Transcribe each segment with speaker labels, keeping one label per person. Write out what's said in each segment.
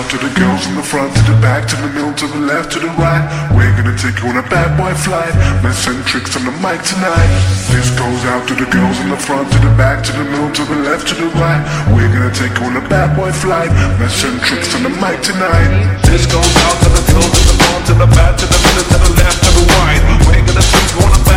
Speaker 1: out to the girls in the front, to the back, to the middle, to the left, to the right. We're gonna take you on a bad boy flight. Mess and tricks on the mic tonight. This goes out to the girls in the front, to the back, to the middle, to the left, to the right. We're gonna take you on a bad boy flight. Mess and tricks on the mic tonight.
Speaker 2: This goes out to the girls in the front, to the back, to the middle, to the left, to the right. We're gonna take you on a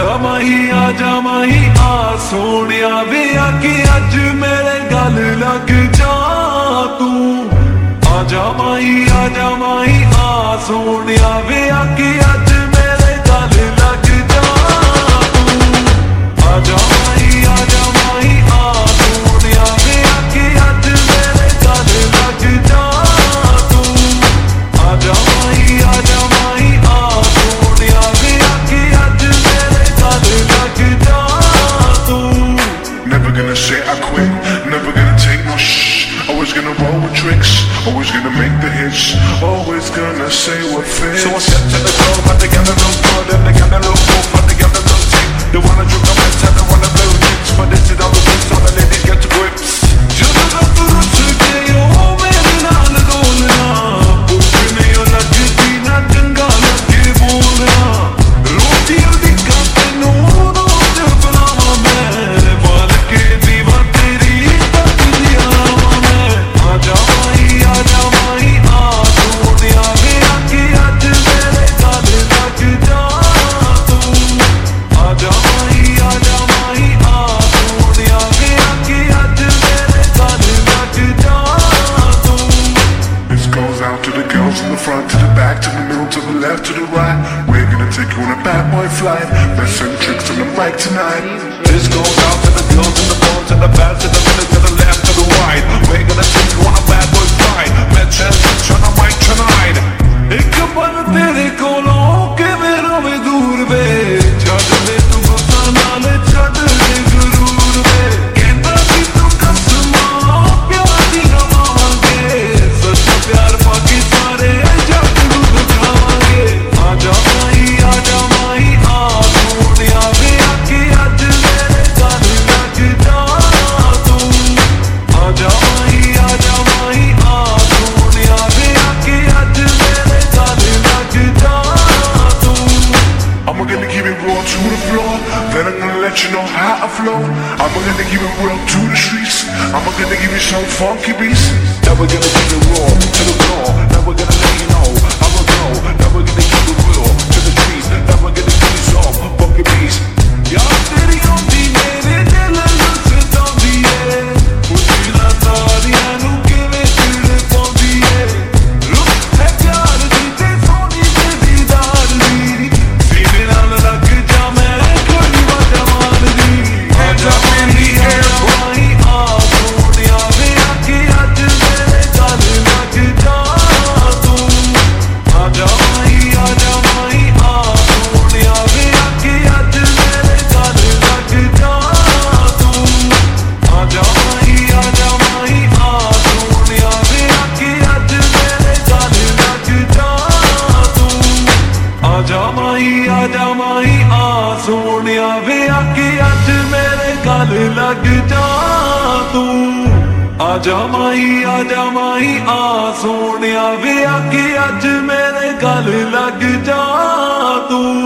Speaker 3: ਆਜਾ ਮਾਹੀ ਆਜਾ ਮਾਹੀ ਆ ਸੋਹਣਿਆ ਵੇ ਆ ਕੇ ਅੱਜ ਮੇਰੇ ਗੱਲ ਲੱਗ ਜਾ ਤੂੰ। ਆਜਾ ਮਾਹੀ ਆਜਾ ਮਾਹੀ ਆ ਸੋਹਣਿਆ ਵੇ ਆ ਕੇ ਅੱਜ ਮੇਰੇ ਗੱਲ ਲੱਗ ਜਾ ਤੂੰ। ਆਜਾ ਮਾਹੀ
Speaker 1: Always gonna roll with tricks, always gonna make the hits, always gonna say what fits.
Speaker 2: So I step to the club, but they got a little good and they got a little wolf, but they got a
Speaker 1: bad. Let's send tricks on the mic tonight.
Speaker 2: This goes out to the girls in the front, to the back, to the middle, to the left, to the right. We're gonna take you on a bad boy flight. And tricks on the mic
Speaker 1: let you know how I flow. I'm gonna give it real to the streets. I'm gonna give you some funky beats.
Speaker 2: Now we're gonna keep it raw to the floor. Now we're gonna let you
Speaker 3: ਆ ਜਾ ਮਾਈ ਆ ਜਾ ਮਾਈ ਆ, ਸੋਹਣਿਆ ਵੇ ਆ ਕੇ ਅੱਜ ਮੇਰੇ ਗੱਲ ਲੱਗ ਜਾ ਤੂੰ। ਆ ਜਾ ਮਾਈ ਆ ਜਾ ਮਾਈ ਆ, ਸੋਹਣਿਆ ਵੇ ਆ ਕੇ ਅੱਜ ਮੇਰੇ ਗੱਲ ਲੱਗ ਜਾ ਤੂੰ।